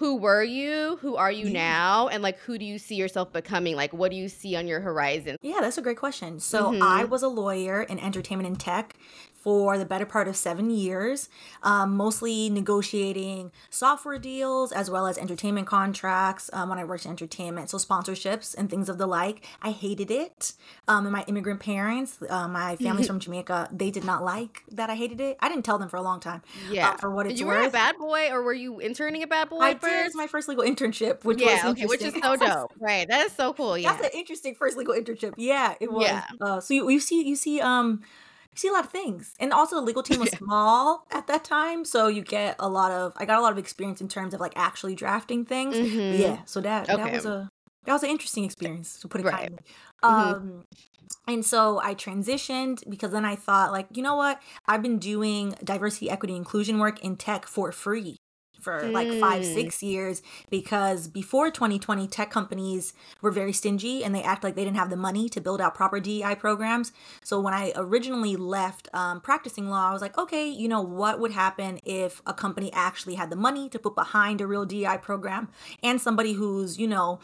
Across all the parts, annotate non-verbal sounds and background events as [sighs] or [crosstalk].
who were you? Who are you now? And like, who do you see yourself becoming? Like, what do you see on your horizon? Yeah, that's a great question. So, mm-hmm. I was a lawyer in entertainment and tech for the better part of seven years, um, mostly negotiating software deals as well as entertainment contracts um, when I worked in entertainment. So, sponsorships and things of the like. I hated it. Um, and my immigrant parents, uh, my family's from [laughs] Jamaica, they did not like that I hated it. I didn't tell them for a long time. Uh, yeah. Uh, for what it's you worth. were a bad boy or were you interning a bad boy? I? Did my first legal internship, which yeah, was okay, which is so [laughs] dope. right. That is so cool. Yeah. That's an interesting first legal internship. Yeah, it was. Yeah. Uh, so you, you see, you see, um, you see a lot of things. And also the legal [laughs] team was small at that time, so you get a lot of I got a lot of experience in terms of like actually drafting things. Mm-hmm. Yeah, so that okay. that was a that was an interesting experience to put it right. kindly. Mm-hmm. Um and so I transitioned because then I thought like, you know what? I've been doing diversity, equity, inclusion work in tech for free for mm. like five, mm. six years because before 2020, tech companies were very stingy and they act like they didn't have the money to build out proper DEI programs. So when I originally left um, practicing law, I was like, okay, you know, what would happen if a company actually had the money to put behind a real DEI program and somebody who's, you know,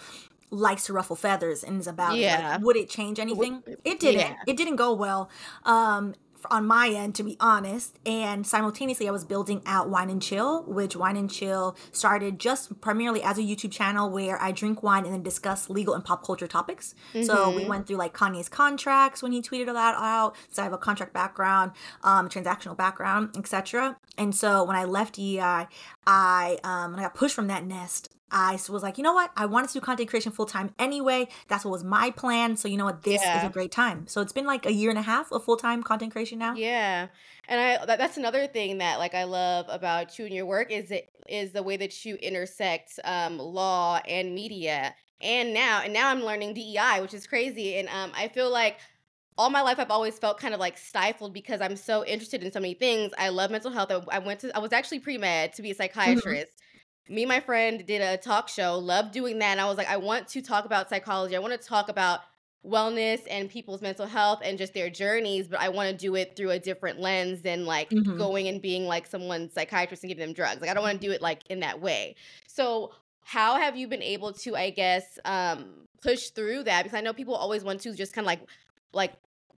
likes to ruffle feathers and is about yeah. it. Like, would it change anything? It didn't. Yeah. It didn't go well. Um, on my end, to be honest. And simultaneously, I was building out Wine and Chill, which Wine and Chill started just primarily as a YouTube channel where I drink wine and then discuss legal and pop culture topics. Mm-hmm. So we mm-hmm. went through like Kanye's contracts when he tweeted that out. So I have a contract background, um, transactional background, etc. And so when I left EI, I um, when I got pushed from that nest, I was like, you know what? I wanted to do content creation full time anyway. That's what was my plan. So you know what? This yeah. is a great time. So it's been like a year and a half of full time content creation now. Yeah, and I that, that's another thing that like I love about you and your work is it is the way that you intersect um, law and media. And now and now I'm learning DEI, which is crazy. And um, I feel like all my life I've always felt kind of like stifled because I'm so interested in so many things. I love mental health. I, went to I was actually pre med to be a mm-hmm. psychiatrist. Mm-hmm me and my friend did a talk show, loved doing that. And I was like, I want to talk about psychology. I want to talk about wellness and people's mental health and just their journeys, but I want to do it through a different lens than like mm-hmm. going and being like someone's psychiatrist and giving them drugs. Like I don't want to do it like in that way. So how have you been able to, I guess, um, push through that? Because I know people always want to just kind of like like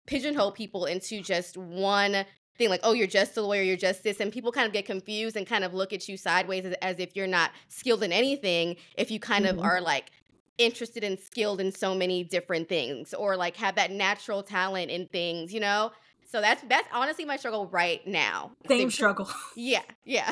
pigeonhole people into just one thing like oh you're just a lawyer you're just this and people kind of get confused and kind of look at you sideways as, as if you're not skilled in anything if you kind mm-hmm. of are like interested and skilled in so many different things or like have that natural talent in things you know so that's that's honestly my struggle right now. Same struggle. [laughs] Yeah, yeah.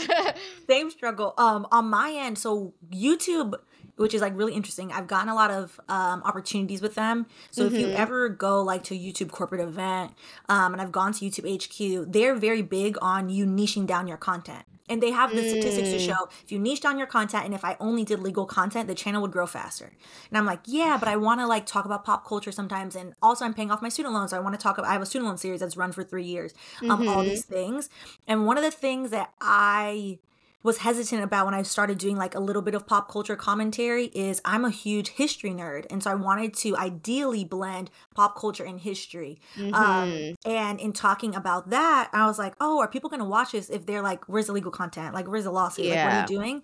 [laughs] Same struggle. Um, on my end, so YouTube which is like really interesting. I've gotten a lot of um, opportunities with them. So mm-hmm. if you mm-hmm. ever go like to a YouTube corporate event, um, and I've gone to YouTube HQ, they're very big on you niching down your content. And they have the mm. statistics to mm. show if you niche down your content and if I only did legal content, the channel would grow faster. And I'm like, yeah, but I want to like talk about pop culture sometimes. And also I'm paying off my student loans. So I want to talk about, I have a student loan series that's run for three years, um, mm-hmm. all these things. And one of the things that I, was hesitant about when I started doing like a little bit of pop culture commentary is I'm a huge history nerd. And so I wanted to ideally blend pop culture and history. Um, mm-hmm. Um, and in talking about that, I was like, oh, are people going to watch this if they're like, where's the legal content? Like, where's the lawsuit? Yeah. Like, what are you doing?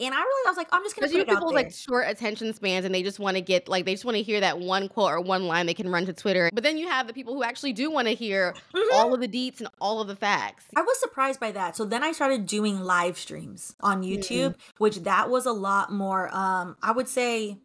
And I really, I was like, I'm just to put it people like short attention spans and they just want to get, like, they just want to hear that one quote or one line they can run to Twitter. But then you have the people who actually do want to hear mm-hmm. all of the deets and all of the facts. I was surprised by that. So then I started doing live streams on mm-hmm. YouTube, mm-hmm. which that was a lot more, um, I would say,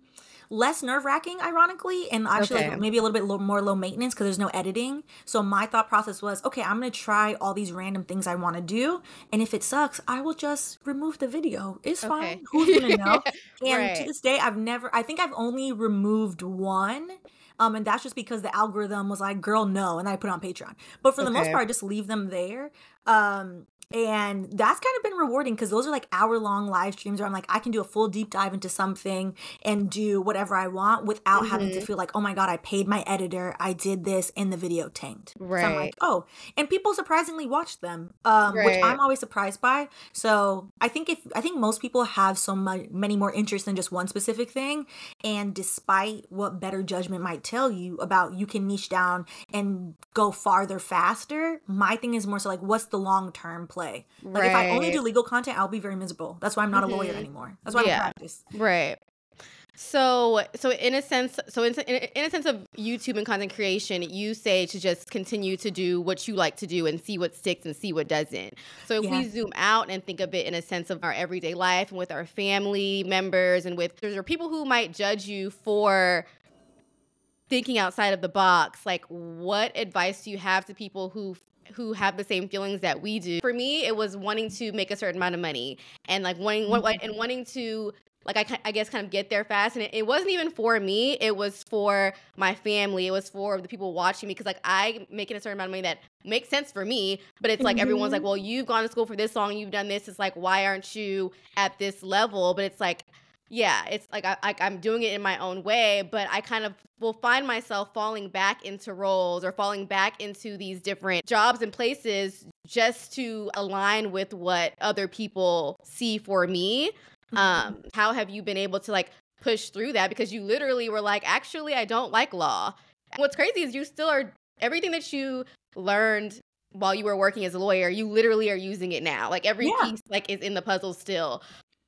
less nerve wracking, ironically, and actually okay. like maybe a little bit low, more low maintenance because there's no editing. So my thought process was, okay, I'm gonna try all these random things I want to do, and if it sucks, I will just remove the video. It's okay. fine. Who's gonna [laughs] know? and right. to this day, I've never. I think I've only removed one. Um, and that's just because the algorithm was like, girl, no, and I put on Patreon. But for the most part, I just leave them there. Um, and that's kind of been rewarding because those are like hour long live streams where I'm like, I can do a full deep dive into something and do whatever I want without mm-hmm. having to mm-hmm. feel like, oh my God, I paid my editor, I did this, and the video tanked. Right. So I'm like, oh, and people surprisingly watch them, um, right. which I'm always surprised by. So I think if, I think most people have so much, many more interests than just one specific thing. And despite what better judgment might tell you about you can niche down and go farther faster, my thing is more so like, what's the long term play. Like right. if I only do legal content, I'll be very miserable. That's why I'm not mm-hmm. a lawyer mm-hmm. anymore. That's why yeah. I don't practice. Right. So, so in a sense, so in, in a sense of YouTube and content creation, you say to just continue to do what you like to do and see what sticks and see what doesn't. So if yeah. we zoom out and think of it in a sense of our everyday life and with our family members and with there are people who might judge you for thinking outside of the box. Like, what advice do you have to people who who have the same feelings that we do. For me, it was wanting to make a certain amount of money and like wanting and wanting to like I, I guess kind of get there fast and it, it, wasn't even for me it was for my family it was for the people watching me because like i making a certain amount of money that makes sense for me but it's like mm-hmm. everyone's like well you've gone to school for this long you've done this it's like why aren't you at this level but it's like yeah it's like I, I i'm doing it in my own way but i kind of will find myself falling back into roles or falling back into these different jobs and places just to align with what other people see for me Mm-hmm. Um, how have you been able to like push through that? Because you literally were like, actually, I don't like law. What's crazy is you still are everything that you learned while you were working as a lawyer, you literally are using it now. Like every yeah. piece like is in the puzzle still.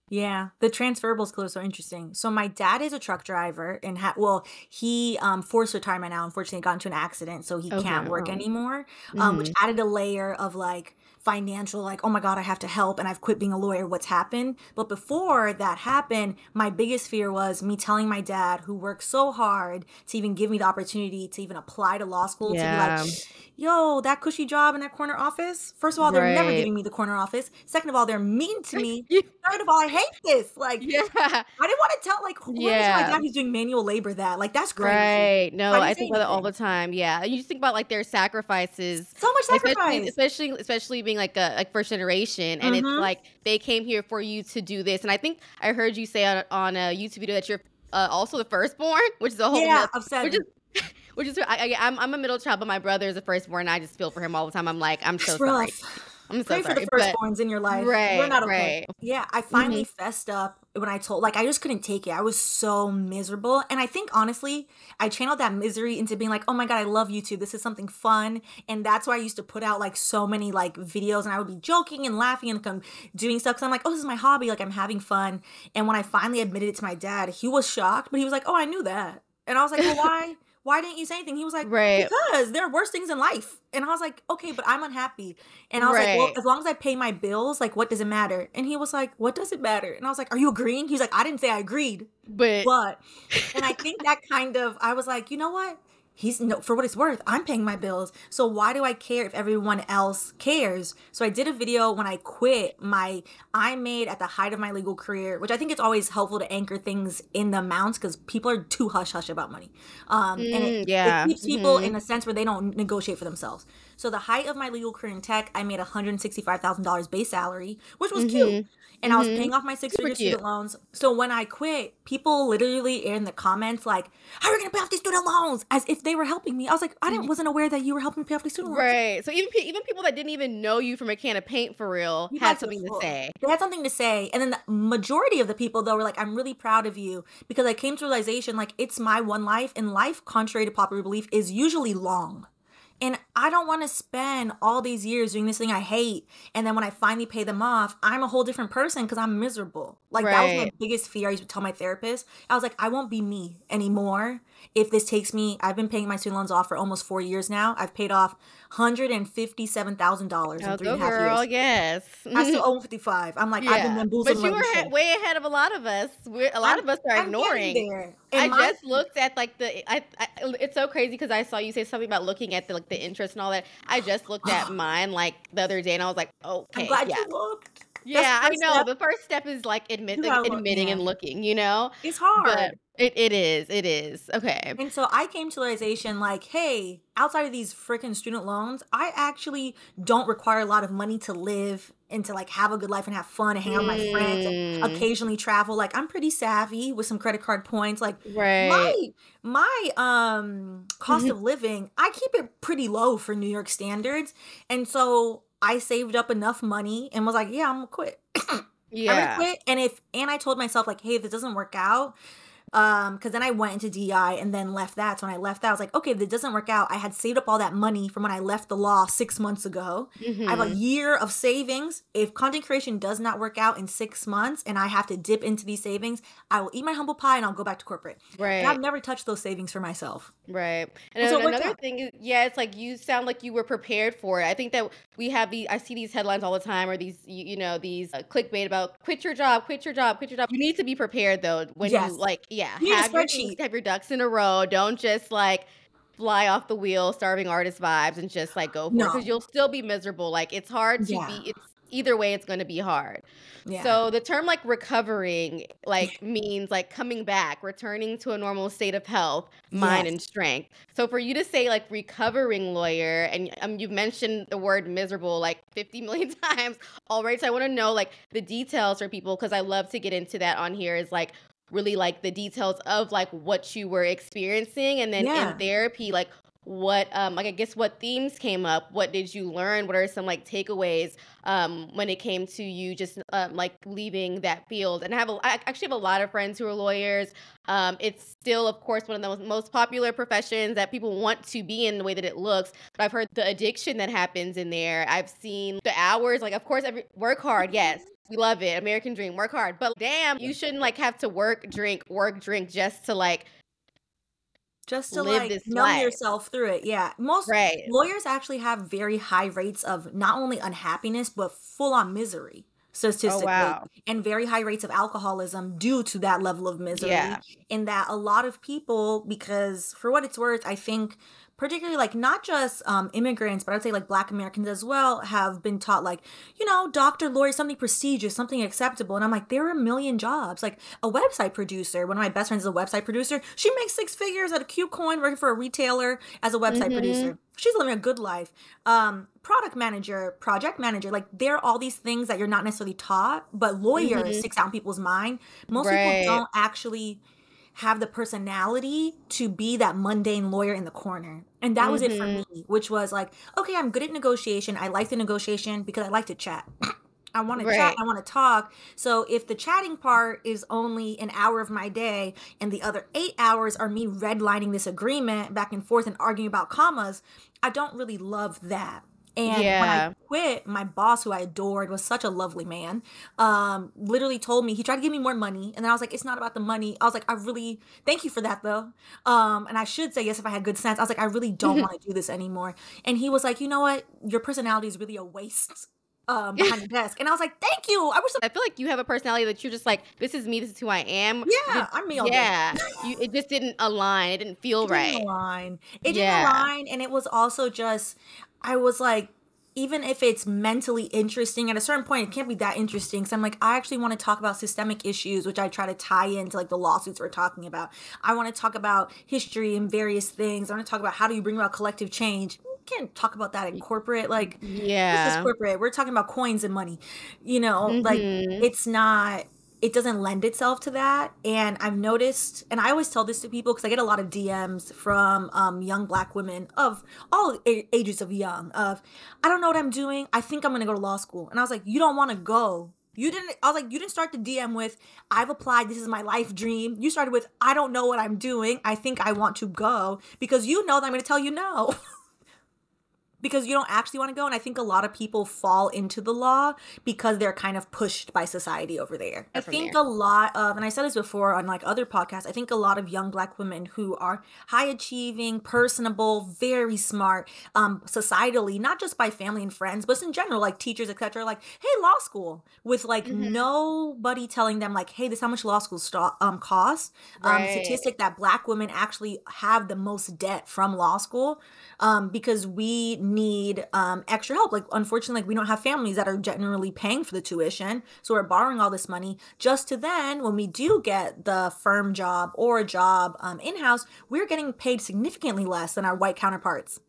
Yeah, the transferable skills are interesting. So my dad is a truck driver and ha- well, he um forced retirement now. Unfortunately, got into an accident, so he okay. can't work anymore. Um, mm-hmm. which added a layer of like financial like oh my god i have to help and i've quit being a lawyer what's happened? But before that happened my biggest fear was me telling my dad who worked so hard to even give me the opportunity to even apply to law school yeah. to be like yo that cushy job in that corner office. First of all they're right. never giving me the corner office. Second of all they're mean to me. [laughs] Third of all i hate this. Like yeah. I didn't want to tell like who yeah. my dad who's doing manual labor that? Like that's crazy. Right. No i think about it all the time. Yeah. You just think about like their sacrifices so much sacrifice. especially especially, especially being like a like first generation and mm-hmm. it's like they came here for you to do this and i think i heard you say on, on a youtube video that you're uh, also the firstborn which is a whole yeah seven. [laughs] which is I, I'm a middle child but my brother is the firstborn and i just feel for him all the time i'm like i'm so sorry I'm so Pray sorry, for the firstborns in your life. Right. We're not okay. Right. Yeah, I finally mm-hmm. fessed up when I told, like, I just couldn't take it. I was so miserable. And I think, honestly, I channeled that misery into being like, oh my God, I love YouTube. This is something fun. And that's why I used to put out, like, so many, like, videos and I would be joking and laughing and come doing stuff. Cause I'm like, oh, this is my hobby. Like, I'm having fun. And when I finally admitted it to my dad, he was shocked, but he was like, oh, I knew that. And I was like, well, why? Why didn't you say anything? He was like, right. because there are worse things in life. And I was like, okay, but I'm unhappy. And I was right. like, well, as long as I pay my bills, like, what does it matter? And he was like, what does it matter? And I was like, are you agreeing? He's like, I didn't say I agreed. But, but, and I think that kind of, I was like, you know what? He's no for what it's worth i'm paying my bills so why do i care if everyone else cares so i did a video when i quit my i made at the height of my legal career which i think it's always helpful to anchor things in the amounts because people are too hush hush about money um mm, and it, mm, yeah. it keeps people mm-hmm. in a sense where they don't negotiate for themselves so the height of my legal career in tech i made $165000 base salary which was mm-hmm. cute and mm-hmm. I was paying off my six figure student loans. So when I quit, people literally in the comments like, "How are you gonna pay off these student loans?" As if they were helping me. I was like, I didn't mm-hmm. wasn't aware that you were helping me pay off these student loans. Right. So even even people that didn't even know you from a can of paint for real you had something to say. They had something to say, and then the majority of the people though were like, "I'm really proud of you," because I came to realization like it's my one life, and life, contrary to popular belief, is usually long. And I don't want to spend all these years doing this thing I hate. And then when I finally pay them off, I'm a whole different person because I'm miserable. Like right. that was my biggest fear. I used to tell my therapist. I was like, I won't be me anymore if this takes me. I've been paying my student loans off for almost four years now. I've paid off hundred and fifty-seven thousand dollars in oh, three and a half girl, years. Yes, I still [laughs] owe fifty-five. I'm like, yeah. I've been bamboozled. But you were he- way ahead of a lot of us. We're, a lot I'm, of us are I'm ignoring. I my- just looked at like the. I, I it's so crazy because I saw you say something about looking at the like the interest and all that. I just looked at [gasps] mine like the other day and I was like, okay, I'm glad yeah. you looked. Yeah, I know. Step. The first step is like admit, admitting and looking, you know? It's hard. But it, it is. It is. Okay. And so I came to realization like, hey, outside of these freaking student loans, I actually don't require a lot of money to live and to like have a good life and have fun and hang out with my friends and mm. occasionally travel. Like I'm pretty savvy with some credit card points. Like right. my my um cost mm-hmm. of living, I keep it pretty low for New York standards. And so I saved up enough money and was like, yeah, I'm gonna quit. yeah. [coughs] I'm gonna quit. And if and I told myself like, hey, if this doesn't work out, um because then i went into DEI and then left that. So when i left that i was like okay if it doesn't work out i had saved up all that money from when i left the law six months ago. Mm-hmm. i have a mm-hmm. year of savings. If content creation does not work out in six months and i have to dip into these savings i will eat my humble pie and i'll go back to corporate. Right i've never touched those savings for myself. Right. And, so another thing is yeah it's like you sound like you were prepared for it. I think that we have the i see these headlines all the time or these you, you know these uh, clickbait about quit your job quit your job quit your job. You need to be prepared though when yes. you like yeah you have your, have your ducks in a row don't just like fly off the wheel starving artist vibes and just like go for no. it because you'll still be miserable like it's hard to yeah. be it's either way it's going to be hard yeah. so the term like recovering like means like coming back returning to a normal state of health mind yes. and strength so for you to say like recovering lawyer and um, you've mentioned the word miserable like 50 million [laughs] times already so i want to know like the details for people because i love to get into that on here is like really like the details of like what you were experiencing and then yeah. in therapy like what um like i guess what themes came up what did you learn what are some like takeaways um when it came to you just um, like leaving that field? And i have a, I actually have a lot of friends who are lawyers. Um it's still of course one of the most, most popular professions that people want to be in the way that it looks but i've heard the addiction that happens in there. I've seen the hours like of course every work hard yes we love it american dream work hard but damn you shouldn't like have to work drink work drink just to like just to Live like numb life. yourself through it. Yeah. Most right. lawyers actually have very high rates of not only unhappiness, but full on misery oh, statistically. Oh, wow. And very high rates of alcoholism due to that level of misery. Yeah. In that a lot of people, because for what it's worth, I think particularly like not just um, immigrants, but I would say like Black Americans as well, have been taught like, you know, doctor, lawyer, something prestigious, something acceptable. And I'm like, there are a million jobs. Like a website producer, one of my best friends is a website producer. She makes six figures at a KuCoin working for a retailer as a website mm-hmm. producer. She's living a good life. Um, product manager, project manager, like there are all these things that you're not necessarily taught, but lawyer mm-hmm. sticks out in people's mind. Most right. people don't actually have the personality to be that mundane lawyer in the corner. And that mm-hmm. was it for mm-hmm. me, which was like, okay, I'm good at negotiation. I like the negotiation because I like to chat. [laughs] I want right. to chat, I want to talk. So if the chatting part is only an hour of my day and the other 8 hours are me redlining this agreement back and forth and arguing about commas, I don't really love that. And yeah. when I quit, my boss, who I adored, was such a lovely man, um, literally told me, he tried to give me more money. And then I was like, it's not about the money. I was like, I really, thank you for that though. Um, and I should say yes if I had good sense. I was like, I really [laughs] don't want to do this anymore. And he was like, you know what? Your personality is really a waste um, [laughs] behind the desk. And I was like, thank you. I wish I feel like you have a personality that you're just like, this is me, this is who I am. Yeah, I'm me Yeah. you, it just didn't align. It didn't feel it right. Didn't align. It yeah. didn't align. And it was also just I was like, even if it's mentally interesting, at a certain point, it can't be that interesting. So I'm like, I actually want to talk about systemic issues, which I try to tie into like the lawsuits we're talking about. I want to talk about history and various things. I want to talk about how do you bring about collective change. We can't talk about that in corporate. Like, yeah, this is corporate. We're talking about coins and money. You know, mm-hmm. like it's not it doesn't lend itself to that. And I've noticed, and I always tell this to people because I get a lot of DMs from um, young black women of all ages of young, of, I don't know what I'm doing. I think I'm going to go to law school. And I was like, you don't want to go. You didn't, I was like, you didn't start the DM with, I've applied, this is my life dream. You started with, I don't know what I'm doing. I think I want to go because you know that I'm going to tell you no. [laughs] because you don't actually want to go. And I think a lot of people fall into the law because they're kind of pushed by society over there. I think there. a lot of, and I said this before on like other podcasts, I think a lot of young black women who are high achieving, personable, very smart, um, societally, not just by family and friends, but in general, like teachers, etc., like, hey, law school, with like mm-hmm. nobody telling them like, hey, this how much law school st- um costs. Um, right. Um, statistic that black women actually have the most debt from law school um, because we need um, extra help. Like, unfortunately, like, we don't have families that are generally paying for the tuition. So we're borrowing all this money just to then, when we do get the firm job or a job um, in house, we're getting paid significantly less than our white counterparts.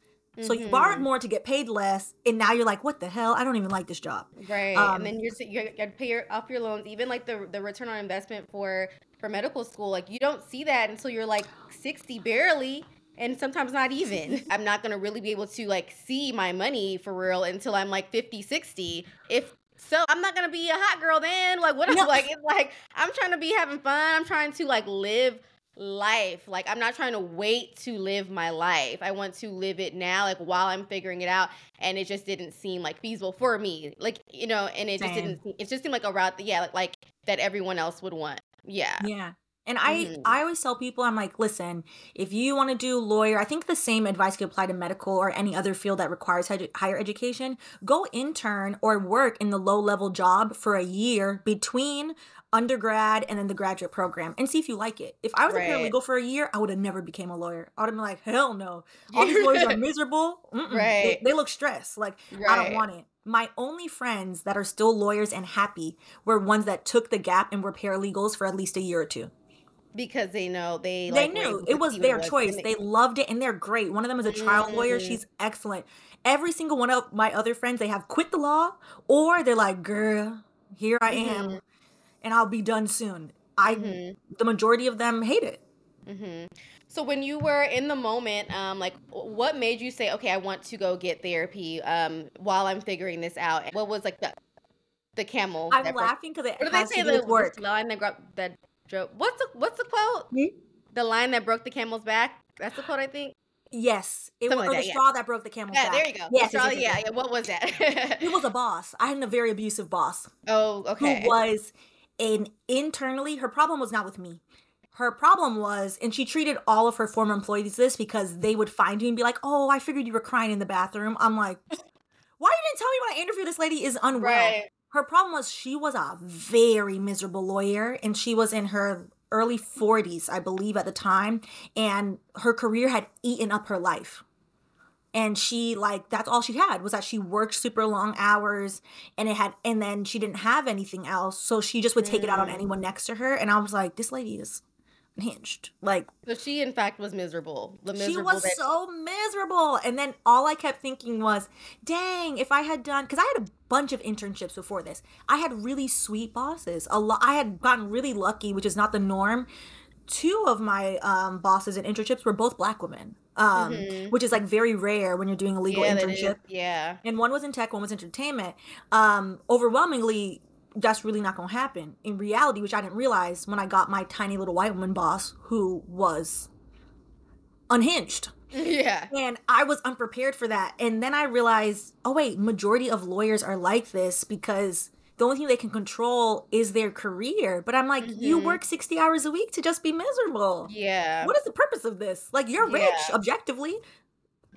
So you borrowed mm-hmm. more to get paid less, and now you're like, "What the hell? I don't even like this job." Right, um, and then you're you got to pay your, off your loans. Even like the the return on investment for for medical school, like you don't see that until you're like sixty, barely and sometimes not even. [laughs] I'm not going to really be able to like see my money for real until I'm like 50, 60 if so I'm not gonna be a hot girl then. Like what? No. [laughs] Like it's like I'm trying to be having fun. I'm trying to like live life. Like I'm not trying to wait to live my life. I want to live it now, like while I'm figuring it out. And it just didn't seem like feasible for me. Like you know, and it Same. just didn't. It just seemed like a route. That, yeah, like, like that everyone else would want. Yeah. Yeah. And I, mm-hmm. I always tell people, I'm like, listen, if you want to do lawyer, I think the same advice could apply to medical or any other field that requires higher education. Go intern or work in the low level job for a year between undergrad and then the graduate program and see if you like it. If I was right. a paralegal for a year, I would have never became a lawyer. I would have been like, hell no. [laughs] All these lawyers are miserable. Mm-mm. Right. They, they, look stressed. Like, right. I don't want it. My only friends that are still lawyers and happy were ones that took the gap and were paralegals for at least a year or two because they know they they like, knew it was their choice. They, they, loved it and they're great. One of them is a trial mm-hmm. lawyer. She's excellent. Every single one of my other friends, they have quit the law or they're like, "Girl, here I am, mm-hmm. and I'll be done soon." I mm-hmm. the majority of them hate it. Mm-hmm. So when you were in the moment, um, like what made you say, "Okay, I want to go get therapy"? Um, while I'm figuring this out, what was like the the camel? I'm laughing because it what they say to do with work. Line that, that What's the what's the quote? Hmm? The line that broke the camel's back. That's the quote I think. Yes, it was like that, the yeah. straw that broke the camel's yeah, back. there you go. Yes, straw, yes, yes, yeah, yeah. What was that? [laughs] it was a boss. I had a very abusive boss. Oh, okay. Who was an internally? Her problem was not with me. Her problem was, and she treated all of her former employees this because they would find you and be like, "Oh, I figured you were crying in the bathroom." I'm like, [laughs] "Why you didn't tell me when I interviewed this lady is unwell?" Right. Her problem was she was a very miserable lawyer, and she was in her early 40s, I believe, at the time. And her career had eaten up her life. And she, like, that's all she had was that she worked super long hours and it had, and then she didn't have anything else. So she just would take it out on anyone next to her. And I was like, this lady is unhinged. Like, so she, in fact, was miserable. The miserable she was that- so miserable. And then all I kept thinking was, dang, if I had done, because I had a bunch of internships before this. I had really sweet bosses. A lot. I had gotten really lucky, which is not the norm. Two of my um, bosses and internships were both black women, um, mm-hmm. which is like very rare when you're doing a legal yeah, internship. Yeah. And one was in tech, one was entertainment. Um, overwhelmingly, that's really not going to happen in reality, which I didn't realize when I got my tiny little white woman boss who was unhinged. [laughs] Yeah. And I was unprepared for that. And then I realized, oh wait, majority of lawyers are like this because the only thing they can control is their career. But I'm like, mm-hmm. you work 60 hours a week to just be miserable. Yeah. What is the purpose of this? Like you're rich yeah. objectively.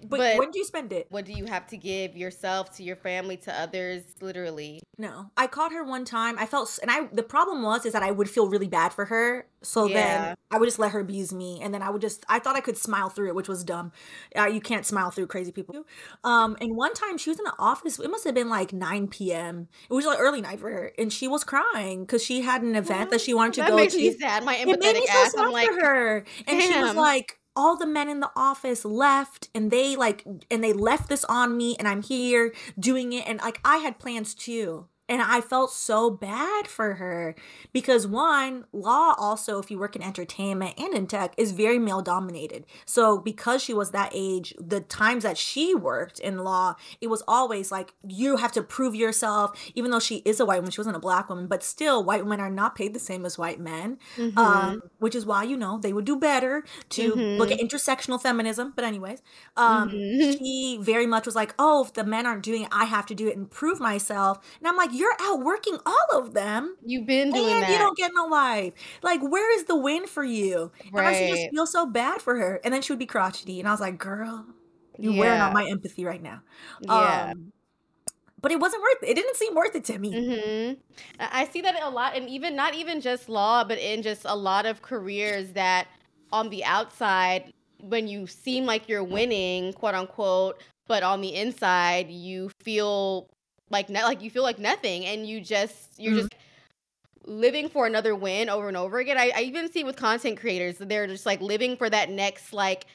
But, but, when do you spend it? What do you have to give yourself to your family to others literally? No. I caught her one time. I felt and I the problem was is that I would feel really bad for her. So yeah. then I would just let her abuse me and then I would just I thought I could smile through it, which was dumb. Uh, you can't smile through crazy people. Um and one time she was in the office. It must have been like 9 p.m. It was like early night for her and she was crying cuz she had an event that she wanted to that go makes to. Me sad. My empathetic made so ass. sad I'm like, for her. And damn. she was like all the men in the office left and they like and they left this on me and I'm here doing it and like I had plans too. And I felt so bad for her because one, law also, if you work in entertainment and in tech, is very male dominated. So because she was that age, the times that she worked in law, it was always like you have to prove yourself, even though she is a white woman, she wasn't a black woman, but still white women are not paid the same as white men. Mm-hmm. Um, which is why, you know, they would do better to mm-hmm. look at intersectional feminism. But anyways, um, mm-hmm. she very much was like, oh, if the men aren't doing it, I have to do it and prove myself. And I'm like, you're outworking all of them. You've been doing and that. you don't get no life. Like, where is the win for you? Right. And I should just feel so bad for her. And then she would be crotchety. And I was like, girl, you're yeah. wearing out my empathy right now. Yeah. Um, but it wasn't worth it. It didn't seem worth it to me. Mm-hmm. I see that a lot, and even not even just law, but in just a lot of careers that on the outside, when you seem like you're winning, quote unquote, but on the inside, you feel like like you feel like nothing and you just you're mm-hmm. just living for another win over and over again. I, I even see with content creators they're just like living for that next like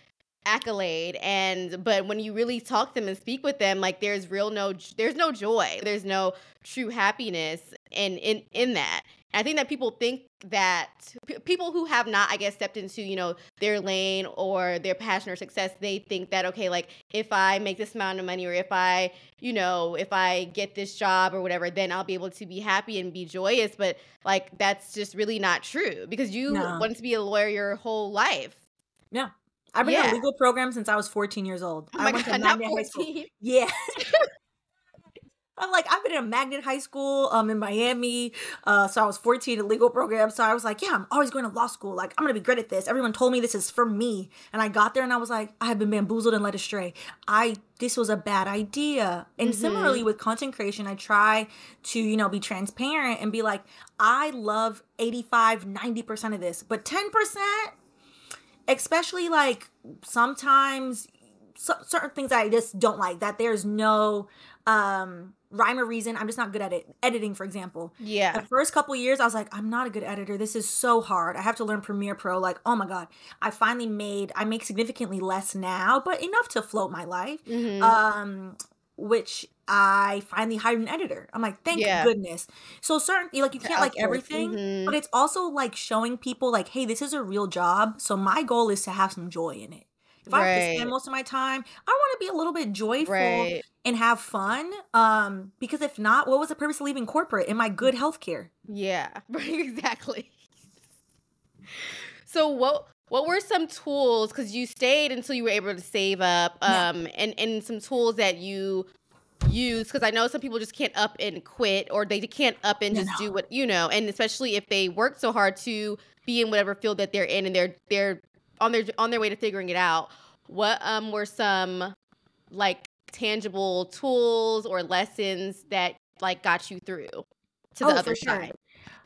accolade and but when you really talk to them and speak with them like there's real no there's no joy there's no true happiness in in in that and i think that people think that p- people who have not i guess stepped into you know their lane or their passion or success they think that okay like if i make this amount of money or if i you know if i get this job or whatever then i'll be able to be happy and be joyous but like that's just really not true because you No. wanted to be a lawyer your whole life Yeah. I've been in a legal program since I was 14 years old. oh I went to god not Magnet High School. 14 Yeah. [laughs] [laughs] I'm like, I've been in a magnet high school um in Miami. Uh so I was 14 in legal program. So I was like, yeah, I'm always going to law school. Like, I'm gonna be great at this. Everyone told me this is for me. And I got there and I was like, I have been bamboozled and led astray. I this was a bad idea. And mm-hmm. similarly with content creation, I try to, you know, be transparent and be like, I love 85, 90% of this, but 10%, especially like sometimes so, certain things I just don't like that there's no um rhyme or reason. I'm just not good at it. Editing, for example. yeah The first couple years, I was like, I'm not a good editor. This is so hard. I have to learn Premiere Pro. Like, oh my god, I finally made. I make significantly less now, but enough to float my life. hmm Um, which I finally hired an editor. I'm like, thank yeah goodness. So certain, like, you to can't like outsource everything, but it's also like showing people, like, hey, this is a real job. So my goal is to have some joy in it. If I have to spend right most of my time, I want to be a little bit joyful right and have fun. Um, because if not, what was the purpose of leaving corporate? Am I good healthcare? yeah [laughs] right exactly so what what were some tools because you stayed until you were able to save up Yeah. um and and some tools that you use because i know some people just can't up and quit or they can't up and just do what you know and especially if they work so hard to be in whatever field that they're in and they're they're on their on their way to figuring it out what um were some like tangible tools or lessons that like got you through to the Oh, other for sure.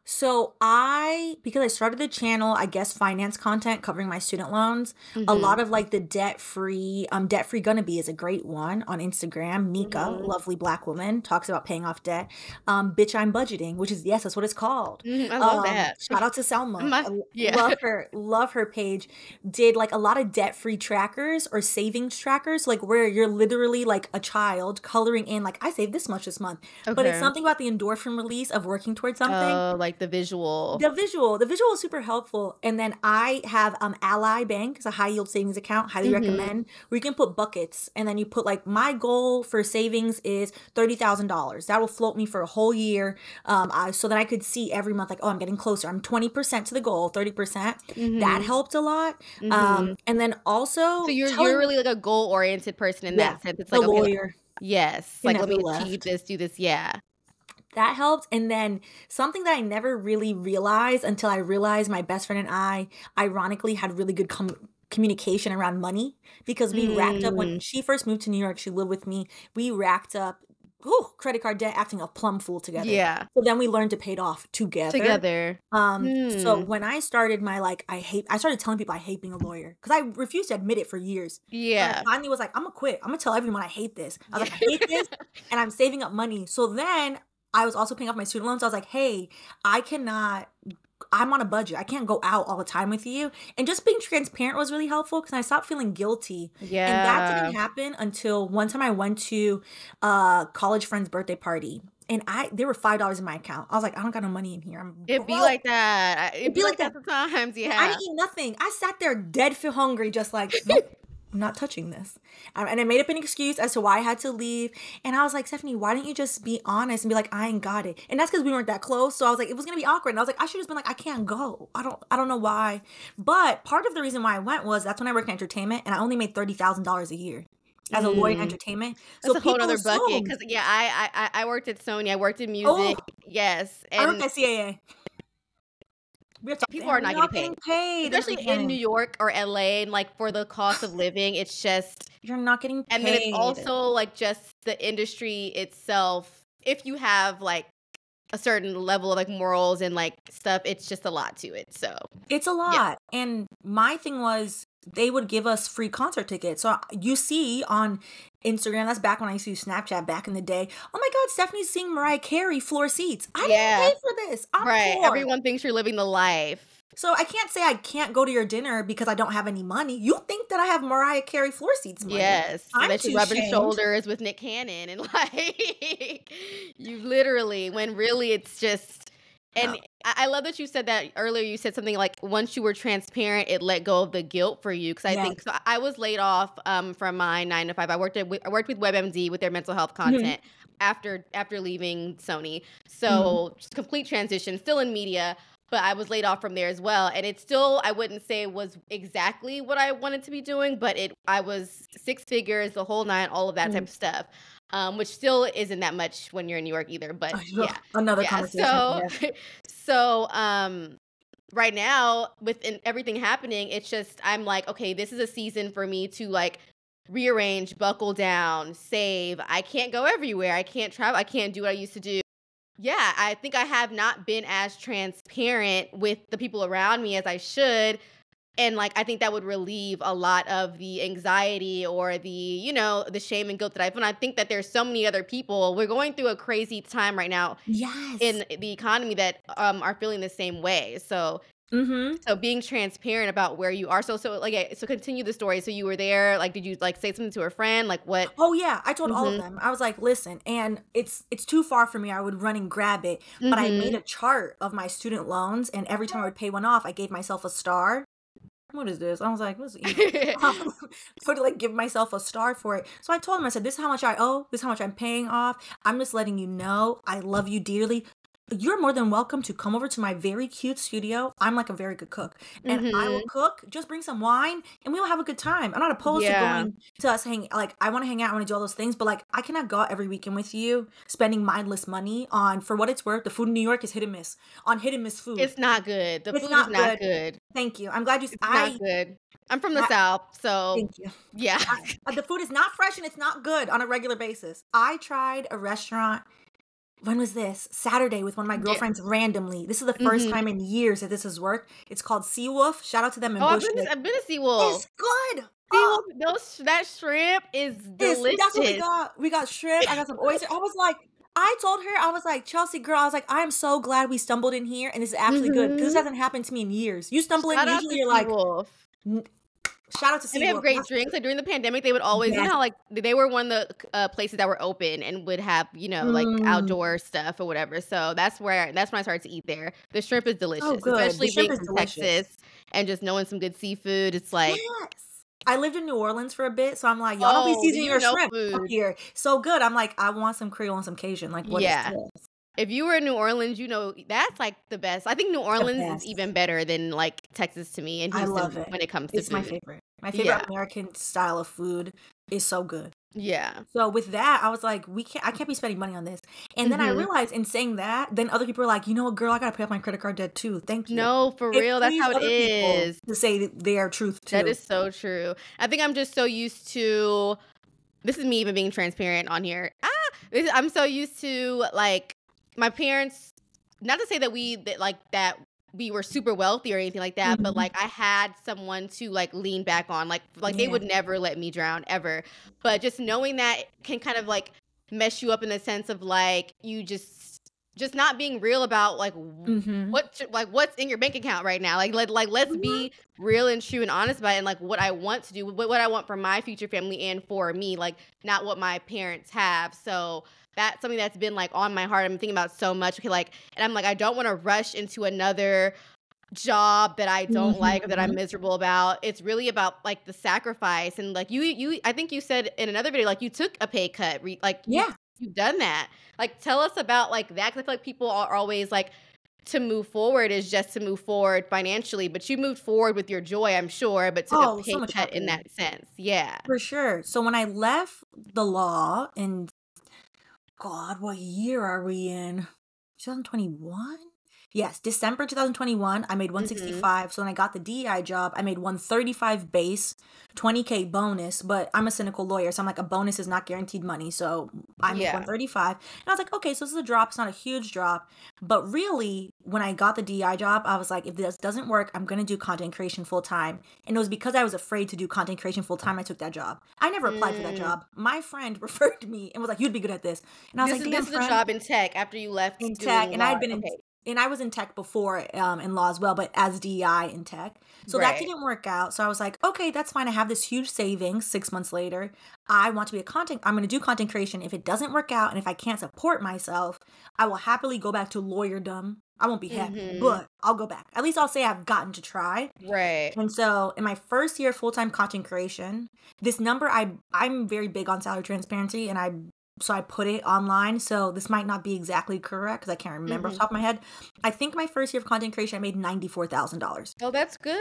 So I, because I started the channel, I guess finance content covering my student loans. A Mhm. lot of like the debt free, um, debt free gonna be is a great one on Instagram. Mika, Mhm. lovely black woman, talks about paying off debt. Um, bitch, I'm budgeting, which is yes, that's what it's called. Mhm, I love Um, that. shout out to Selma. My- yeah. love [laughs] her, love her page. Did like a lot of debt free trackers or savings trackers, like where you're literally like a child coloring in, like I saved this much this month. But it's something about the endorphin release of working towards something. Oh, like the visual. The visual, the visual is super helpful. And then I have um Ally Bank, it's a high yield savings account, highly Mhm. recommend. Where you can put buckets, and then you put like my goal for savings is thirty thousand dollars. That will float me for a whole year, um, I, so that I could see every month like, oh, I'm getting closer. I'm twenty percent to the goal, thirty percent. That Mhm, helped a lot. mhm. Um, and then also so you're you're really like a goal oriented person in yeah that sense. It's like okay, like, lawyer. yes, Can like let me never achieve this, do this. Yeah. That helped and then something that i never really realized until i realized my best friend and i ironically had really good com- communication around money because we racked up when Mm. she first moved to new york she lived with me we racked up credit card debt acting a plum fool together Yeah. so then we learned to pay it off together Together. um so Hmm. when i started my like i hate i started telling people i hate being a lawyer because i refused to admit it for years but I Yeah. finally was like, I'm gonna quit. I'm gonna tell everyone I hate this. I was like, I hate [laughs] this, and I'm saving up money. So then I was also paying off my student loans. I was like, hey, I cannot. I'm on a budget. I can't go out all the time with you. And just being transparent was really helpful because I stopped feeling guilty. Yeah. And that didn't happen until one time I went to a college friend's birthday party. And I there were five dollars in my account. I was like, I don't got no money in here. I'm It'd be like that. It'd It'd be be like that sometimes. Yeah. I didn't eat nothing. I sat there dead for hungry, just like, nope, [laughs] I'm not touching this. Um, And I made up an excuse as to why I had to leave. And I was like, Stephanie, why didn't you just be honest and be like, I ain't got it? And that's because we weren't that close. So I was like, it was gonna be awkward. And I was like, I should have been like, I can't go. I don't, I don't know why. But part of the reason why I went was that's when I worked in entertainment, and I only made thirty thousand dollars a year as a lawyer in Mm. entertainment. That's so a whole other bucket. Because yeah, I, I I- I worked at Sony. I worked in Oh, music. Yes, I worked and at CAA. We're talking, people are not getting paid. paid. Especially in New York or LA, and like for the cost of [sighs] living, it's just You're not getting paid. and then it's also like just the industry itself. If you have like a certain level of like morals and like stuff, it's just a lot to it. So It's a lot. And my thing was they would give us free concert tickets. So uh, you see on Instagram, that's back when I used to use Snapchat back in the day. Oh my God, Stephanie's seeing Mariah Carey floor seats. I Yeah. didn't pay for this. I'm right, poor. everyone thinks you're living the life. So I can't say I can't go to your dinner because I don't have any money. You think that I have Mariah Carey floor seats money? Yes, I'm that you rubbing shoulders with Nick Cannon and [laughs] like you literally when really it's just and I love that you said that earlier. You said something like once you were transparent, it let go of the guilt for you. Because I yes. think so. I was laid off um, from my nine to five. I worked at I worked with WebMD with their mental health mm-hmm. content mm-hmm. after after leaving Sony. So mm-hmm. just complete transition, still in media, but I was laid off from there as well. And it still I wouldn't say was exactly what I wanted to be doing, but it I was six figures, the whole nine, all of that mm-hmm. type of stuff um, which still isn't that much when you're in New York either. But yeah, [laughs] another yeah. conversation. So, yeah. [laughs] so um, right now with everything happening, it's just I'm like, okay, this is a season for me to like rearrange, buckle down, save. I can't go everywhere. I can't travel. I can't do what I used to do. Yeah, I think I have not been as transparent with the people around me as I should and like i think that would relieve a lot of the anxiety or the you know the shame and guilt that i feel and i think that there's so many other people we're going through a crazy time right now yes in the economy that um are feeling the same way so Mm-hmm. So being transparent about where you are. So so like so continue the story. So you were there. Like, did you like say something to a friend? Like what? Oh yeah, I told mm-hmm. all of mm-hmm. them. I was like, listen, and it's it's too far for me. I would run and grab it, but mm-hmm. I made mm-hmm. a chart of my student loans, and every time I would pay one off, I gave myself a star what is this? I was like, what's so [laughs] [laughs] um, to like give myself a star for it. So I told him, I said, this is how much I owe. This is how much I'm paying off. I'm just letting you know I love you dearly you're more than welcome to come over to my very cute studio. I'm like a very good cook, and mm-hmm. I will mm-hmm. cook. Just bring some wine, and we will have a good time. I'm not opposed yeah. to going to us hang. Like I want to hang out, I want to do all those things, but like I cannot go out every weekend with you, spending mindless money on. For what it's worth, the food in New York is hit and miss. On hit and miss food, it's not good. The it's food not is not good. good. Thank you. I'm glad you. It's I, not good. I'm from the I, South, so thank you. Yeah, I, the food is not fresh and it's not good on a regular basis. I tried a restaurant when was this? Saturday with one of my girlfriends yeah. randomly. This is the 1st mm-hmm. time in years that this has worked. It's called Seawolf. Shout out to them in oh, Bushwick. I've been, to, I've been to Seawolf. It's good. Oh. Those, that shrimp is delicious. It's, that's what we got. We got shrimp. I got some oyster. I was like, I told her, I was like, Chelsea, girl, I was like, I am so glad we stumbled in here and this is actually mm-hmm. good because this hasn't happened to me in years. You stumble Shout in, usually you're like, Shout out to and they have great drinks. Like during the pandemic, they would always, yes. you know, like they were one of the uh, places that were open and would have, you know, like mm. outdoor stuff or whatever. So that's where that's when I started to eat there. The shrimp is oh, delicious, oh, especially being from delicious. Texas and just knowing some good seafood. It's like. Yes. I lived in New Orleans for a bit, so I'm like, y'all oh, don't be oh, seasoning your shrimp food. here. So good. I'm like, I want some Creole and some Cajun. Like, what yeah. If you were in New Orleans, you know that's like the best. I think New Orleans is even better than like Texas to me and Houston I love it. when it comes to it's food. my favorite. My favorite yeah. American style of food is so good. Yeah. So with that, I was like, we can't. I can't be spending money on this. And then mm-hmm. I realized in saying that, then other people are like, you know what, girl, I gotta pay off my credit card debt too. Thank you. No, for real, that's how it is. To say their truth too. That is so true. I think I'm just so used to. This is me even being transparent on here. Ah, I'm so used to like my parents. Not to say that we that like that we were super wealthy or anything like that, mm-hmm. but like I had someone to like lean back on. Like like yeah. they would never let me drown ever. But just knowing that can kind of like mess you up in the sense of like you just just not being real about like mm-hmm. what like what's in your bank account right now. Like like, like let's mm-hmm. be real and true and honest about it and like what I want to do, what, what I want for my future family and for me, like not what my parents have. So that's something that's been like on my heart. I'm thinking about so much. Okay, like, and I'm like, I don't want to rush into another job that I don't mm-hmm. like or that I'm mm-hmm. miserable about. It's really about like the sacrifice and like you you I think you said in another video like you took a pay cut. Re- like yeah, you, have done that. Like tell us about like that. Cause I feel like people are always like to move forward is just to move forward financially, but you moved forward with your joy, I'm sure, but took oh, a pay so cut in that sense. Yeah. For sure. So when I left the law in God, what year are we in? 2021? Yes, December 2021, I made 165. Mm-hmm. So when I got the DEI job, I made 135 base, 20k bonus. But I'm a cynical lawyer, so I'm like, a bonus is not guaranteed money. So I made yeah. 135. And I was like, okay, so this is a drop. It's not a huge drop. But really, when I got the DEI job, I was like, if this doesn't work, I'm gonna do content creation full time. And it was because I was afraid to do content creation full time, I took that job. I never applied mm. for that mm. job. My friend [laughs] referred to me and was like, you'd be good at this. And I was this like, is, this is a job in tech after you left in tech, and I had been in. okay. And I was in tech before um, in law as well, but as DEI in tech. So right. that didn't work out. So I was like, okay, that's fine. I have this huge savings six months later. I want to be a content, I'm going to do content creation. If it doesn't work out and if I can't support myself, I will happily go back to lawyerdom. I won't be happy, mm-hmm. but I'll go back. At least I'll say I've gotten to try. Right. And so in my first year full time content creation, this number I I'm very big on salary transparency and I so I put it online. So this might not be exactly correct because I can't remember mm-hmm. off the top of my head. I think my first year of content creation, I made ninety four thousand dollars. Oh, that's good.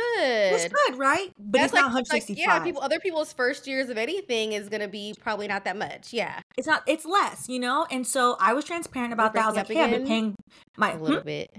That's good, right? But that's it's like, not one hundred sixty five. Like, yeah, people, other people's first years of anything is going to be probably not that much. Yeah, it's not. It's less, you know. And so I was transparent about that. I was like, "Hey, I've been paying my a little hmm? bit."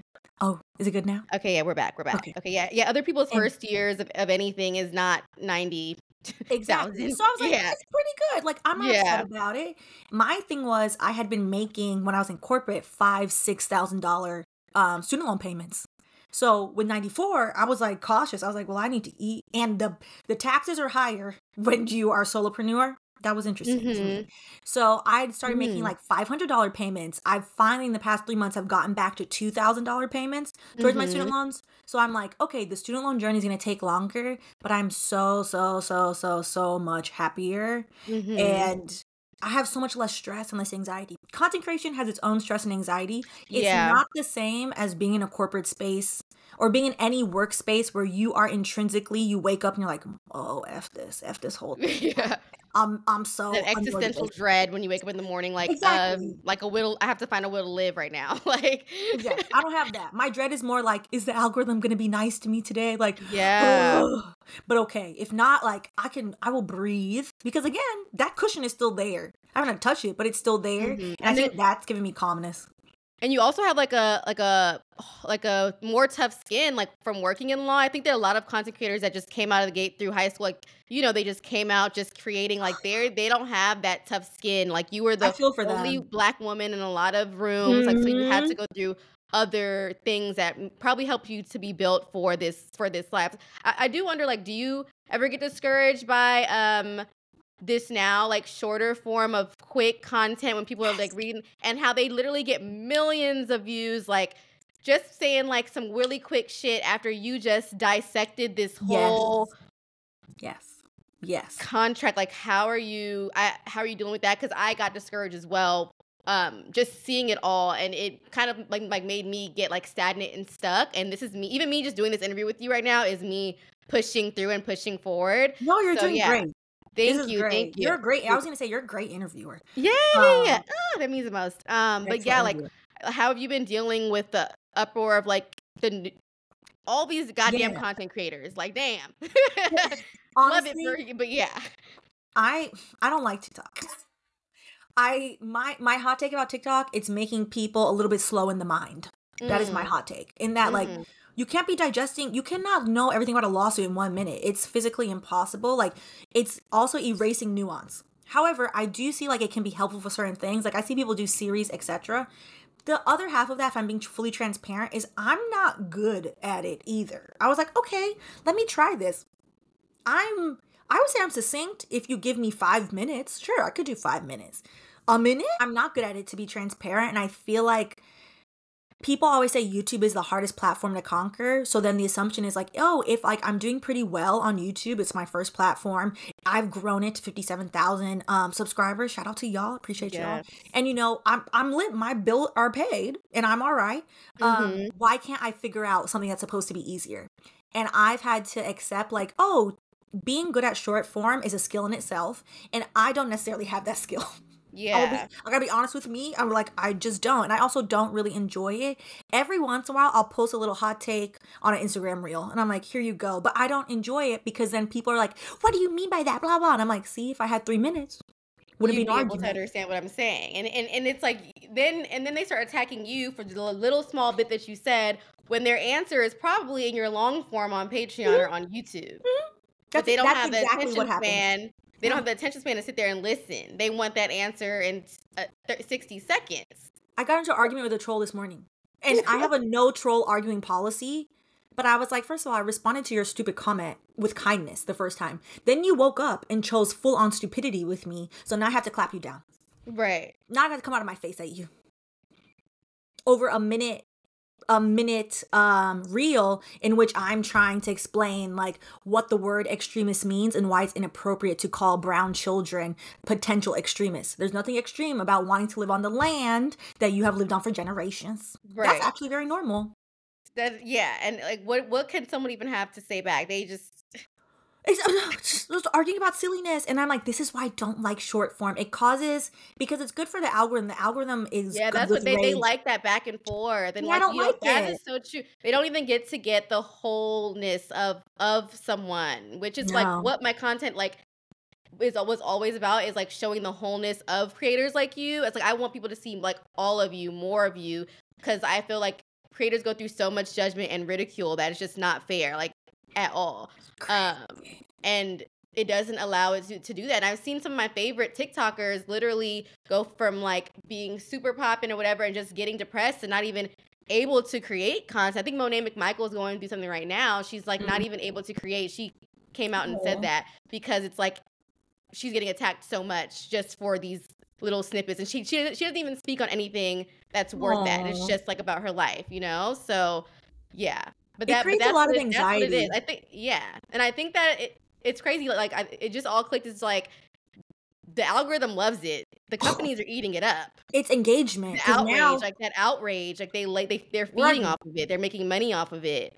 Oh, is it good now? Okay, yeah, we're back. We're back. Okay, okay yeah, yeah. Other people's and, first years of, of anything is not ninety [laughs] Exactly. So I was like, yeah. that's pretty good. Like I'm not yeah. upset about it. My thing was I had been making when I was in corporate five, six thousand dollar um student loan payments. So with 94, I was like cautious. I was like, well, I need to eat. And the the taxes are higher [laughs] when you are solopreneur that was interesting mm-hmm. So I started mm. making like $500 payments. I've finally in the past three months have gotten back to $2,000 payments towards mm-hmm. my student mm-hmm. loans. So I'm like, okay, the student loan journey is going to take longer, but I'm so, so, so, so, so much happier. Mm-hmm. And I have so much less stress and less anxiety. Content creation has its own stress and anxiety. It's yeah. not the same as being in a corporate space or being in any workspace where you are intrinsically you wake up and you're like, oh f this, f this whole thing. [laughs] yeah. I'm I'm so that existential dread when you wake up in the morning, like exactly. um, like a will. I have to find a will to live right now. [laughs] like, exactly. I don't have that. My dread is more like, is the algorithm going to be nice to me today? Like, yeah. Ugh. But okay, if not, like I can, I will breathe because again, that cushion is still there. I haven't touched it, but it's still there, mm-hmm. and, and, I think that's giving me calmness. And you also have like a like a [sighs] like a more tough skin like from working in law. I think there are a lot of content creators that just came out of the gate through high school like you know they just came out just creating like [gasps] they they don't have that tough skin. Like you were the feel for only them. black woman in a lot of rooms mm-hmm. like so you had to mm-hmm. go through other things that probably help you to be built for this for this life. I, I do wonder like do you ever get discouraged by um this now like shorter form of quick content when people are like reading and how they literally get millions of views like just saying like some really quick shit after you just dissected this whole yes. Yes, contract. Like how are you I, how are you dealing with that? Because i got discouraged as well um just seeing it all and it kind of like like made me get like stagnant and stuck and this is me even me just doing this interview with you right now is me pushing through and pushing forward. No you're so, doing yeah. great Thank you. Great. Thank you. You're great. I was gonna say you're a great interviewer. Yeah, um, yeah, Oh, that means the most. Um, but yeah, like, how have you been dealing with the uproar of like the all these goddamn yeah. content creators? Like, damn. Honestly, [laughs] Love it for but yeah. I I don't like TikTok. I my my hot take about TikTok, it's making people a little bit slow in the mind. That mm. is my mm. hot take. In that, mm. like you can't be digesting you cannot know everything about a lawsuit in one minute. It's physically impossible like it's also erasing nuance. However i do see like it can be helpful for certain things like i see people do series etc the other half of that if i'm being fully transparent is i'm not good at it either. I was like okay let me try this. I'm i would say i'm succinct. If you give me five minutes sure i could do five minutes. A minute? I'm not good at it to be transparent and i feel like people always say YouTube is the hardest platform to conquer. So then the assumption is like, oh, if like I'm doing pretty well on YouTube, it's my first platform. I've grown it to 57,000 um subscribers. Shout out to y'all. Appreciate yes. y'all. And you know, I'm I'm lit. My bill are paid and I'm all right. Um, mm-hmm. Um why can't I figure out something that's supposed to be easier? And I've had to accept like, oh, being good at short form is a skill in itself and I don't necessarily have that [laughs] skill. Yeah. Be, I gotta be honest with me. I'm like, I just don't. And I also don't really enjoy it. Every once in a while, I'll post a little hot take on an Instagram reel. And I'm like, here you go. But I don't enjoy it because then people are like, what do you mean by that? Blah, blah. And I'm like, see, if I had three minutes, wouldn't be, be able to understand what I'm saying. And, and and it's like then and then they start attacking you for the little small bit that you said when their answer is probably in your long form on Patreon mm-hmm. or on YouTube. Mm-hmm. But they don't have exactly attention span they don't have the attention span to sit there and listen. They want that answer in uh, 60 seconds. I got into an argument with a troll this morning. And I have a [laughs] no troll arguing policy. But I was like, first of all, I responded to your stupid comment with kindness the first time. Then you woke up and chose full on stupidity with me. So now I have to clap you down. Right. Now I got to come out of my face at you. Over a minute a minute um reel in which I'm trying to explain like what the word extremist means and why it's inappropriate to call brown children potential extremists. There's nothing extreme about wanting to live on the land that you have lived on for generations. Right. That's actually very normal. That yeah, and like what what can someone even have to say back? They just it's oh, just arguing about silliness and i'm like this is why i don't like short form. It causes because it's good for the algorithm the algorithm is yeah that's what they, they like that back and forth and yeah, like, I don't like know, that is so true. They don't even get to get the wholeness of of someone which is no. like what my content like is was always about is like showing the wholeness of creators like you. It's like i want people to see like all of you more of you because i feel like creators go through so much judgment and ridicule that it's just not fair. Like at all. Um, and it doesn't allow it to, to do that. And I've seen some of my favorite TikTokers literally go from like being super popping or whatever and just getting depressed and not even able to create content. I think Monet McMichael is going to do something right now. She's like mm-hmm. not even able to create. She came out and said that because it's like she's getting attacked so much just for these little snippets and she she, she doesn't even speak on anything that's worth Aww. that. It's just like about her life, you know? So yeah. But that, it creates but a lot of anxiety. That's what it is. I think, yeah, and I think that it, it's crazy. Like, I, it just all clicked. It's like the algorithm loves it. The companies are eating it up. It's engagement. The outrage, now, like that outrage, like they like they they're feeding right. off of it. They're making money off of it.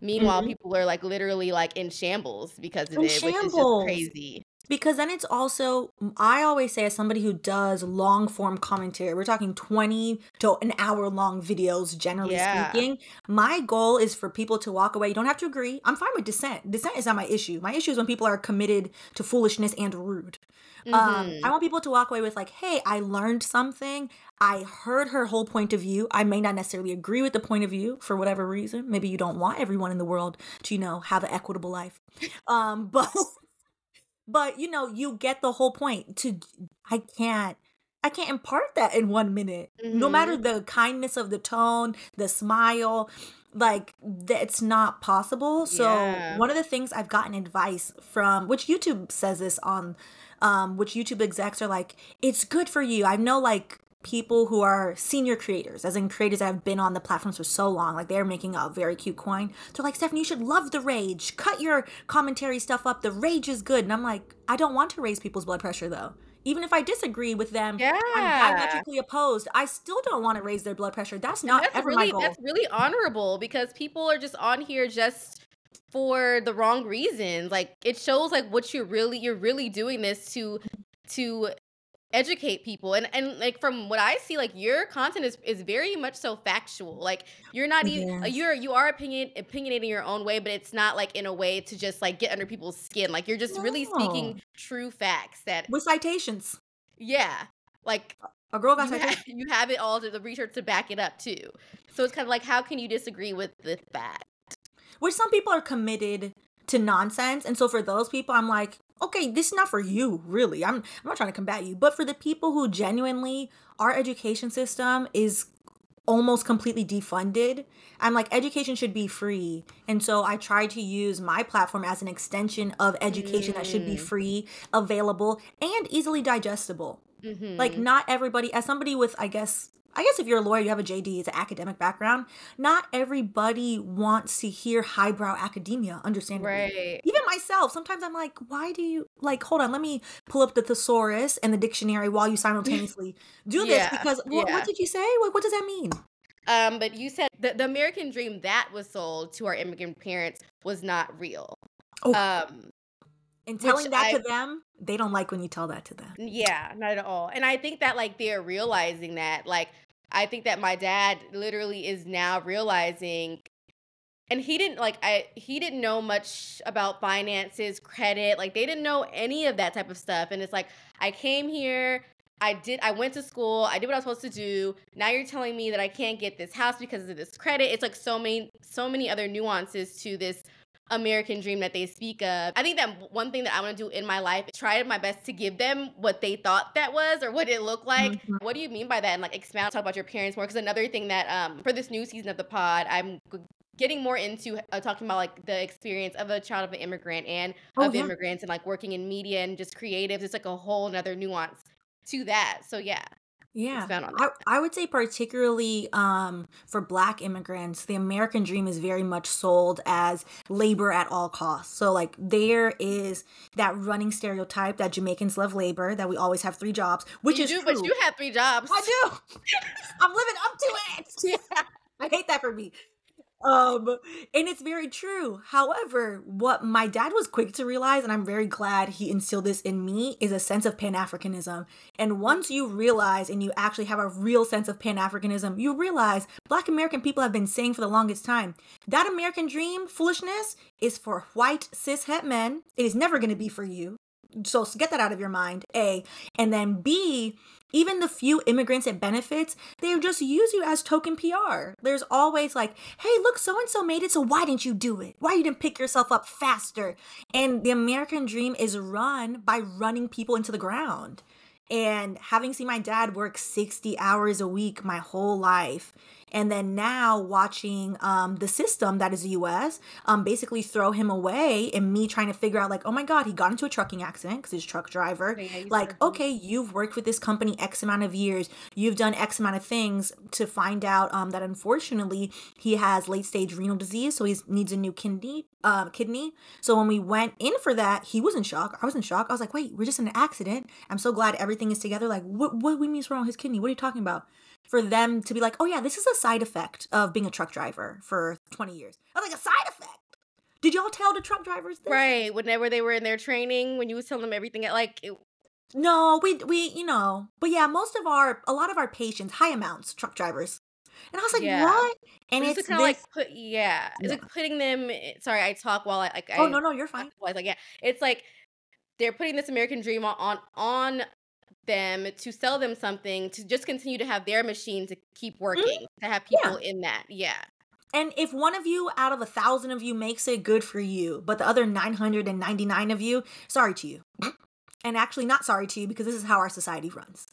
Meanwhile, mm-hmm. people are like literally like in shambles because of in it, shambles. which is just crazy because then it's also i always say as somebody who does long form commentary we're talking 20 to an hour long videos generally yeah. speaking my goal is for people to walk away. You don't have to agree. I'm fine with dissent. Dissent is not my issue. My issue is when people are committed to foolishness and rude. Um, mm-hmm. um, i want people to walk away with like hey i learned something. I heard her whole point of view. I may not necessarily agree with the point of view for whatever reason. Maybe you don't want everyone in the world to you know have an equitable life. Um [laughs] but but you know, you get the whole point. To I can't I can't impart that in one minute. Mm-hmm. No matter mm-hmm. the kindness of the tone, the smile, like that's not possible. So yeah. one of the things I've gotten advice from which YouTube says this on um which YouTube execs are like, it's good for you. I know like people who are senior creators, as in creators that have been on the platforms for so long, like they're making a very cute coin. They're like, Stephanie, you should love the rage. Cut your commentary stuff up. The rage is good. And I'm like, I don't want to raise people's blood pressure though. Even if I disagree with them, yeah. I'm diametrically opposed. I still don't want to raise their blood pressure. That's not that's ever really, my goal. That's really honorable because people are just on here just for the wrong reasons. Like it shows like what you're really you're really doing this to to educate people. And and like from what i see like your content is is very much so factual. Like you're not even yes. you're you are opinion opinionating your own way but it's not like in a way to just like get under people's skin. Like you're just no. really speaking true facts that with citations. Yeah. Like a girl got you, ha- you have it all to the research to back it up too. So it's kind of like how can you disagree with the fact which some people are committed to nonsense and so for those people i'm like okay, this is not for you, really. I'm I'm not trying to combat you, but for the people who genuinely our education system is almost completely defunded. I'm like education should be free. And so I try to use my platform as an extension of education mm. that should be mm. free, available, and easily digestible. Mm-hmm. Like not everybody as somebody with I guess I guess if you're a lawyer, you have a JD, it's an academic background. Not everybody wants to hear highbrow academia, understandably. Right. Even myself, sometimes I'm like, why do you like? Hold on, let me pull up the thesaurus and the dictionary while you [laughs] simultaneously do this because what, yeah. what did you say? What, what does that mean? Um, but you said the, the American dream that was sold to our immigrant parents was not real. Oh. Um, and telling that I, to them, they don't like when you tell that to them. Yeah, not at all. And I think that like they're realizing that like I think that my dad literally is now realizing and he didn't like I he didn't know much about finances, credit, like they didn't know any of that type of stuff and it's like I came here I did I went to school, I did what I was supposed to do. Now you're telling me that I can't get this house because of this credit. It's like so many so many other nuances to this American dream that they speak of. I think that one thing that I want to do in my life, is try my best to give them what they thought that was or what it looked like. Mm-hmm. What do you mean by that? And like expound, talk about your parents more. Because another thing that um for this new season of the pod, I'm getting more into uh, talking about like the experience of a child of an immigrant and oh, of yeah. immigrants and like working in media and just creatives. It's like a whole another nuance to that. So yeah. Yeah. I, I would say particularly um, for black immigrants, the American dream is very much sold as labor at all costs. So like there is that running stereotype that Jamaicans love labor, that we always have three jobs, which you is do, true. but you have three jobs. I do. [laughs] I'm living up to it. [laughs] Yeah. I hate that for me um and it's very true. However what my dad was quick to realize and i'm very glad he instilled this in me is a sense of pan-africanism. And once you realize and you actually have a real sense of pan-africanism you realize black american people have been saying for the longest time that american dream foolishness is for white cis het men. It is never going to be for you. So get that out of your mind a. And then b even the few immigrants it benefits they just use you as token pr there's always like hey look so and so made it so why didn't you do it? Why you didn't pick yourself up faster? And the american dream is run by running people into the ground. And having seen my dad work 60 hours a week my whole life and then now watching um, the system that is the US um, basically throw him away and me trying to figure out like oh my god he got into a trucking accident because he's a truck driver. Like okay you've worked with this company X amount of years. You've done X amount of things to find out um, that unfortunately he has late stage renal disease so he needs a new kidney uh, kidney. So when we went in for that he was in shock. I was in shock. I was like wait we're just in an accident. I'm so glad everything is together. Like what what we mean wrong with his kidney? What are you talking about for them to be like, oh yeah, this is a side effect of being a truck driver for 20 years. I was like, a side effect. Did y'all tell the truck drivers this? Right. Whenever they were in their training, when you was telling them everything, like it... no, we we you know, but yeah, most of our a lot of our patients, high amounts, truck drivers. And I was like, yeah. what? And it's, it's kind of like put yeah, it's yeah. like putting them. Eh, sorry, I talk while I like. Oh I, no, no, you're fine. I like yeah, it's like they're putting this American dream on on them to sell them something to just continue to have their machine to keep mm-hmm. working mm-hmm. to have people yeah. in that yeah and if one of you out of a thousand of you makes it good for you but the other 999 of you sorry to you and actually not sorry to you because this is how our society runs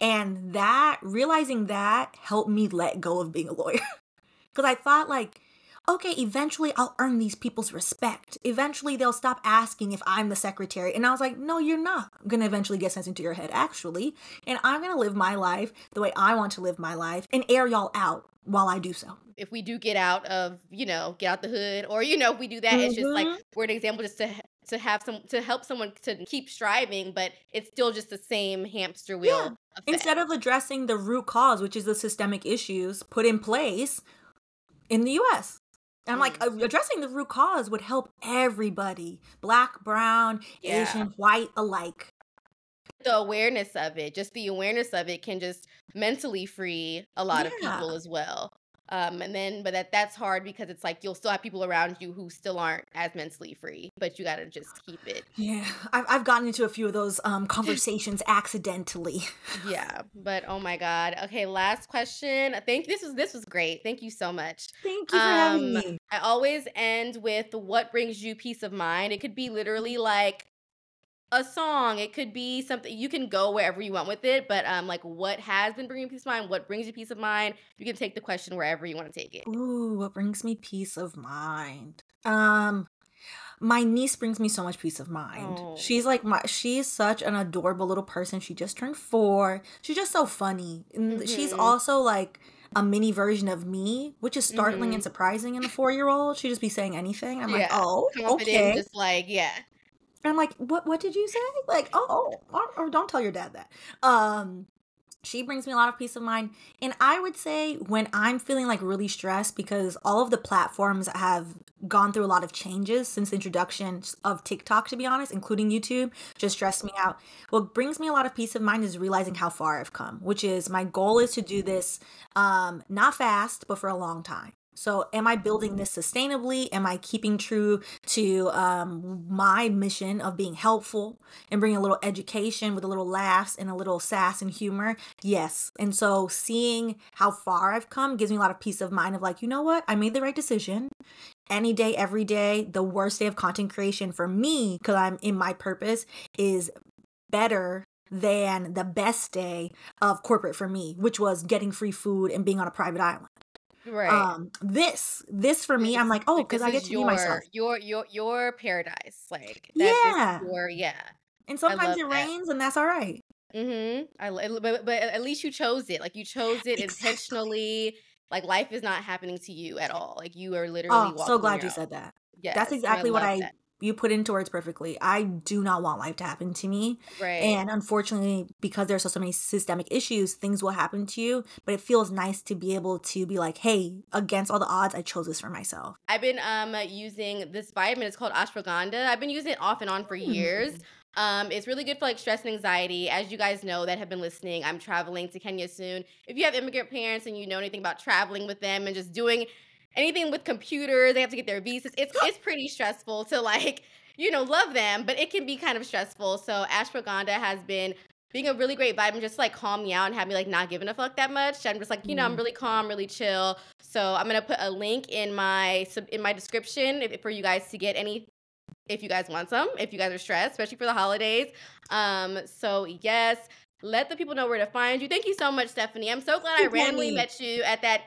and that realizing that helped me let go of being a lawyer [laughs] because i thought like okay, eventually I'll earn these people's respect. Eventually they'll stop asking if I'm the secretary. And I was like, no, you're not going to eventually get sense into your head, actually. And I'm going to live my life the way I want to live my life and air y'all out while I do so. If we do get out of, you know, get out the hood, or you know, if we do that, mm-hmm. it's just like mm-hmm. we're an example just to to have some to help someone to keep striving, but it's still just the same hamster wheel. Yeah. Instead of addressing the root cause, which is the systemic issues put in place in the U.S. And I'm like, mm. addressing the root cause would help everybody black, brown, yeah. Asian, white alike. The awareness of it, just the awareness of it can just mentally free a lot yeah. of people as well. Um, and then, but that that's hard because it's like you'll still have people around you who still aren't as mentally free, but you got to just keep it. Yeah, I've I've gotten into a few of those um conversations accidentally. yeah, [laughs] but oh my god. Okay, last question. Thank this was this was great. Thank you so much. Thank you for um, having me. I always end with what brings you peace of mind. It could be literally like a song. It could be something you can go wherever you want with it, but um, like what has been bringing peace of mind, what brings you peace of mind, you can take the question wherever you want to take it. Ooh, what brings me peace of mind? Um, my niece brings me so much peace of mind. Oh. She's like my she's such an adorable little person. She just turned four. She's just so funny. And mm-hmm. she's also like a mini version of me, which is startling mm-hmm. and surprising in a four year old. She just be saying anything. I'm yeah. like, oh, Confident, okay. Just like, yeah. And I'm like, what what did you say? Like, oh, or, or don't tell your dad that. Um she brings me a lot of peace of mind. And I would say when I'm feeling like really stressed because all of the platforms have gone through a lot of changes since the introduction of TikTok, to be honest, including YouTube, just stressed me out. What brings me a lot of peace of mind is realizing how far I've come, which is my goal is to do this um, not fast, but for a long time. So, am I building this sustainably? Am I keeping true to um, my mission of being helpful and bringing a little education with a little laughs and a little sass and humor? Yes. And so, seeing how far I've come gives me a lot of peace of mind of like, you know what? I made the right decision. Any day, every day, the worst day of content creation for me, because I'm in my purpose, is better than the best day of corporate for me, which was getting free food and being on a private island. Right. Um, this, this for me, I'm like, oh, because I get to your, be myself. Your, your, your paradise, like yeah, your, yeah. And sometimes it that. rains, and that's all right. Mm-hmm. I but, but at least you chose it. Like you chose it exactly. intentionally. Like life is not happening to you at all. Like you are literally. Oh, so glad you own. said that. Yeah, that's exactly I what I that you put into words perfectly. I do not want life to happen to me. Right. And unfortunately, because there's so, so many systemic issues, things will happen to you. But it feels nice to be able to be like, hey, against all the odds, I chose this for myself. I've been um using this vitamin. It's called ashwagandha. I've been using it off and on for mm-hmm. years. Um, it's really good for like stress and anxiety. As you guys know that have been listening, I'm traveling to Kenya soon. If you have immigrant parents and you know anything about traveling with them and just doing anything with computers, they have to get their visas. It's [gasps] it's pretty stressful to like, [laughs] you know, love them, but it can be kind of stressful. So ashwagandha has been being a really great vibe and just like calm me out and have me like not giving a fuck that much. I'm just like, you know, I'm mm. really calm, really chill. So I'm gonna put a link in my in my description if, for you guys to get any if you guys want some, if you guys are stressed, especially for the holidays. Um, so yes, let the people know where to find you. Thank you so much, Stephanie. I'm so glad I randomly met you at that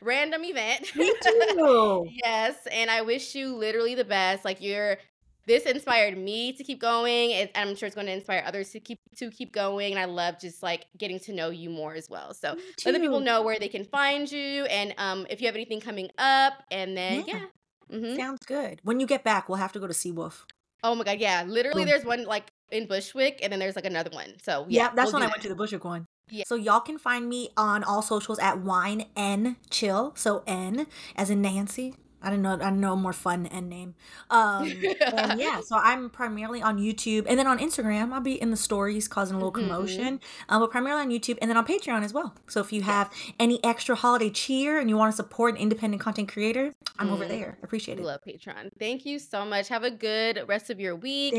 random event. Me [laughs] too. yes, and I wish you literally the best. Like you're this inspired me to keep going and i'm sure it's going to inspire others to keep to keep going and i love just like getting to know you more as well so let the people know where they can find you and um if you have anything coming up and then yeah, yeah. Mm-hmm. sounds good when you get back we'll have to go to seawolf oh my god yeah literally Boom. there's one like in bushwick and then there's like another one so yeah, yeah that's we'll when i went to the bushwick one yeah. So y'all can find me on all socials at wine n chill. So N as in Nancy. I don't know. I don't know a more fun end name. Um, [laughs] and yeah, so I'm primarily on YouTube, and then on Instagram, I'll be in the stories causing a little mm-hmm. commotion. Um, but primarily on YouTube, and then on Patreon as well. So if you have any extra holiday cheer and you want to support an independent content creator, I'm mm. over there. Appreciate it. Love Patreon. Thank you so much. Have a good rest of your week.